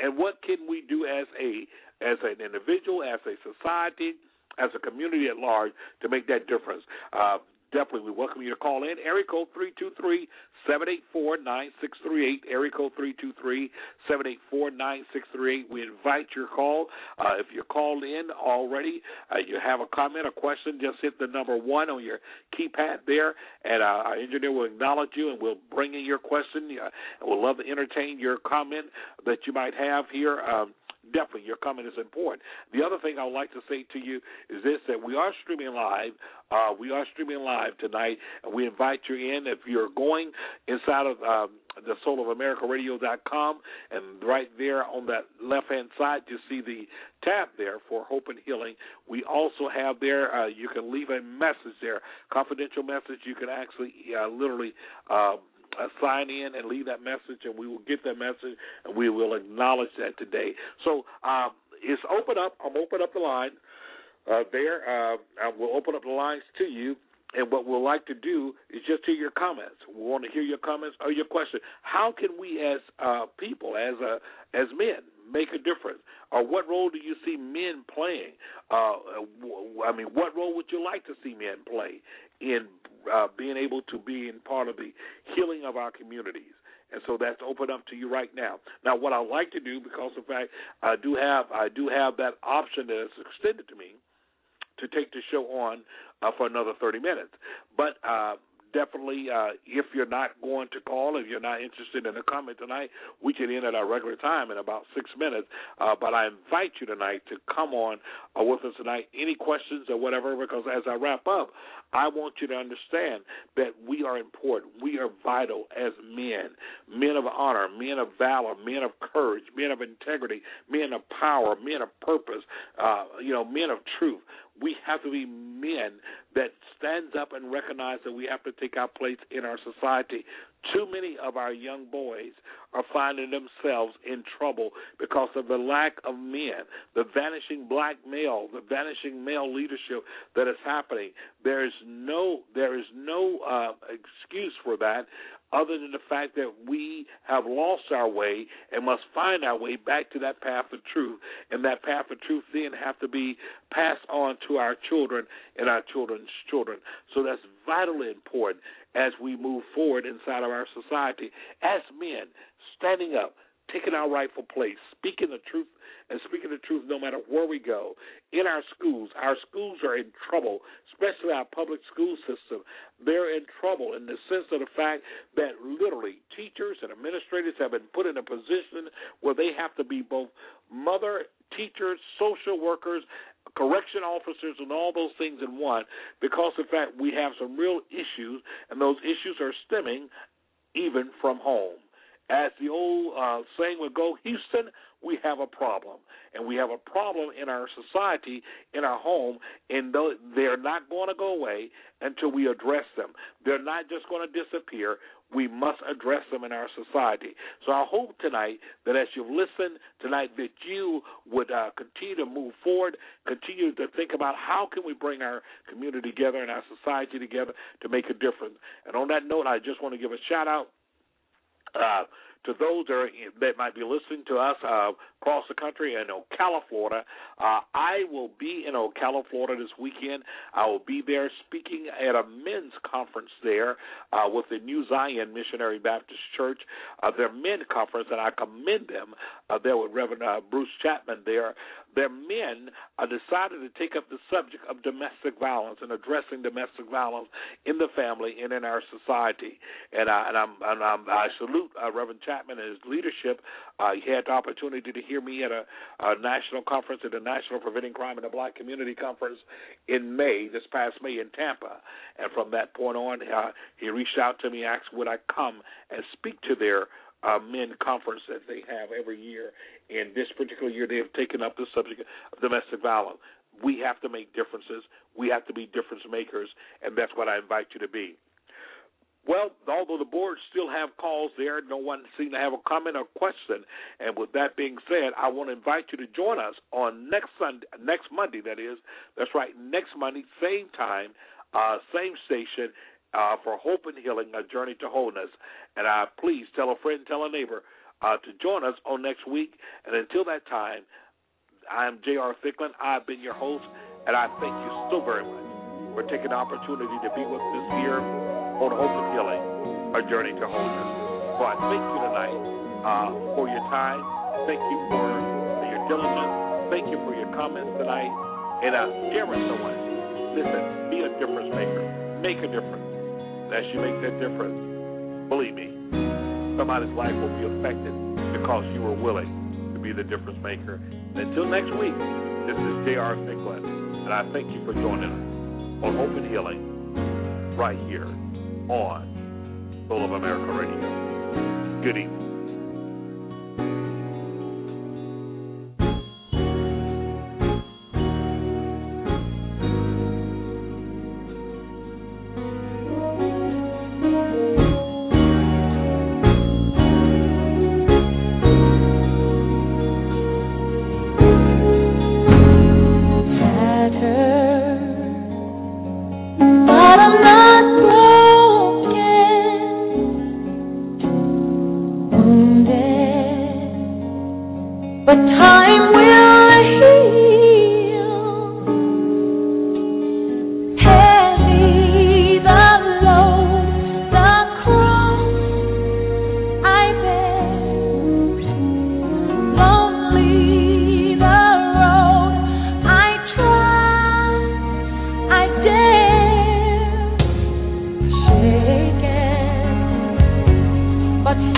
And what can we do as a as an individual, as a society, as a community at large to make that difference. Uh, definitely we welcome you to call in. Area code 323 784 9638. Area code 323 784 9638. We invite your call. Uh, if you're called in already, uh, you have a comment, a question, just hit the number one on your keypad there, and uh, our engineer will acknowledge you and we'll bring in your question. Uh, we'll love to entertain your comment that you might have here. Um, definitely your comment is important. The other thing I would like to say to you is this: that we are streaming live. Uh, we are streaming live tonight, and we invite you in. If you're going inside of um, the Soul of America Radio.com, and right there on that left hand side, you see the tab there for Hope and Healing. We also have there, uh, you can leave a message there, confidential message. You can actually uh, literally. Uh, sign in and leave that message, and we will get that message, and we will acknowledge that today. So um, it's open up. I'm open up the line uh, there. Uh, I will open up the lines to you. And what we'll like to do is just hear your comments. We want to hear your comments or your question. How can we, as uh, people, as uh, as men, make a difference? Or what role do you see men playing? Uh, I mean, what role would you like to see men play in uh, being able to be in part of the healing of our communities? and so that's open up to you right now. Now, what I like to do, because in fact I do have I do have that option that is extended to me to take the show on uh, for another 30 minutes. But uh, definitely, uh, if you're not going to call, if you're not interested in a comment tonight, we can end at our regular time in about six minutes. Uh, but I invite you tonight to come on uh, with us tonight. Any questions or whatever, because as I wrap up, I want you to understand that we are important. We are vital as men, men of honor, men of valor, men of courage, men of integrity, men of power, men of purpose, uh, you know, men of truth we have to be men that stands up and recognize that we have to take our place in our society. Too many of our young boys are finding themselves in trouble because of the lack of men, the vanishing black male, the vanishing male leadership that is happening. There is no there is no uh, excuse for that other than the fact that we have lost our way and must find our way back to that path of truth. And that path of truth then have to be passed on to our children and our children's children. So that's vitally important as we move forward inside of our society as men, standing up, taking our rightful place, speaking the truth and speaking the truth no matter where we go. In our schools, our schools are in trouble, especially our public school system. They're in trouble in the sense of the fact that literally teachers and administrators have been put in a position where they have to be both mother, teachers, social workers, correction officers and all those things in one because in fact we have some real issues and those issues are stemming even from home as the old uh, saying would go, Houston, we have a problem. And we have a problem in our society, in our home, and they're not going to go away until we address them. They're not just going to disappear. We must address them in our society. So I hope tonight that as you've listened tonight, that you would uh, continue to move forward, continue to think about how can we bring our community together and our society together to make a difference. And on that note, I just want to give a shout out uh, to those that, are, that might be listening to us uh, across the country in Ocala, Florida, uh, I will be in Ocala, Florida this weekend. I will be there speaking at a men's conference there uh, with the New Zion Missionary Baptist Church. Uh, their men conference, and I commend them. Uh, there with Reverend uh, Bruce Chapman there their men uh, decided to take up the subject of domestic violence and addressing domestic violence in the family and in our society. And, I, and, I'm, and I'm, I salute uh, Reverend Chapman and his leadership. Uh, he had the opportunity to hear me at a, a national conference at the National Preventing Crime in the Black Community Conference in May, this past May in Tampa. And from that point on, uh, he reached out to me, asked would I come and speak to their uh, men conference that they have every year. And this particular year, they have taken up the subject of domestic violence. We have to make differences. We have to be difference makers, and that's what I invite you to be. Well, although the board still have calls there, no one seemed to have a comment or question. And with that being said, I want to invite you to join us on next Sunday, next Monday. That is, that's right, next Monday, same time, uh, same station, uh, for hope and healing, a journey to wholeness. And uh, please tell a friend, tell a neighbor uh, to join us on next week. And until that time, I'm J.R. Thicklin. I've been your host, and I thank you so very much for taking the opportunity to be with us here on Hope and Healing, a journey to wholeness. So I thank you tonight uh, for your time. Thank you for, for your diligence. Thank you for your comments tonight. And uh, with someone. Listen, be a difference maker. Make a difference. As you make that difference, believe me, somebody's life will be affected because you were willing to be be the difference maker. And until next week, this is J.R. Thicklin, and I thank you for joining us on Hope and Healing right here on Soul of America Radio. Good evening.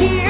here.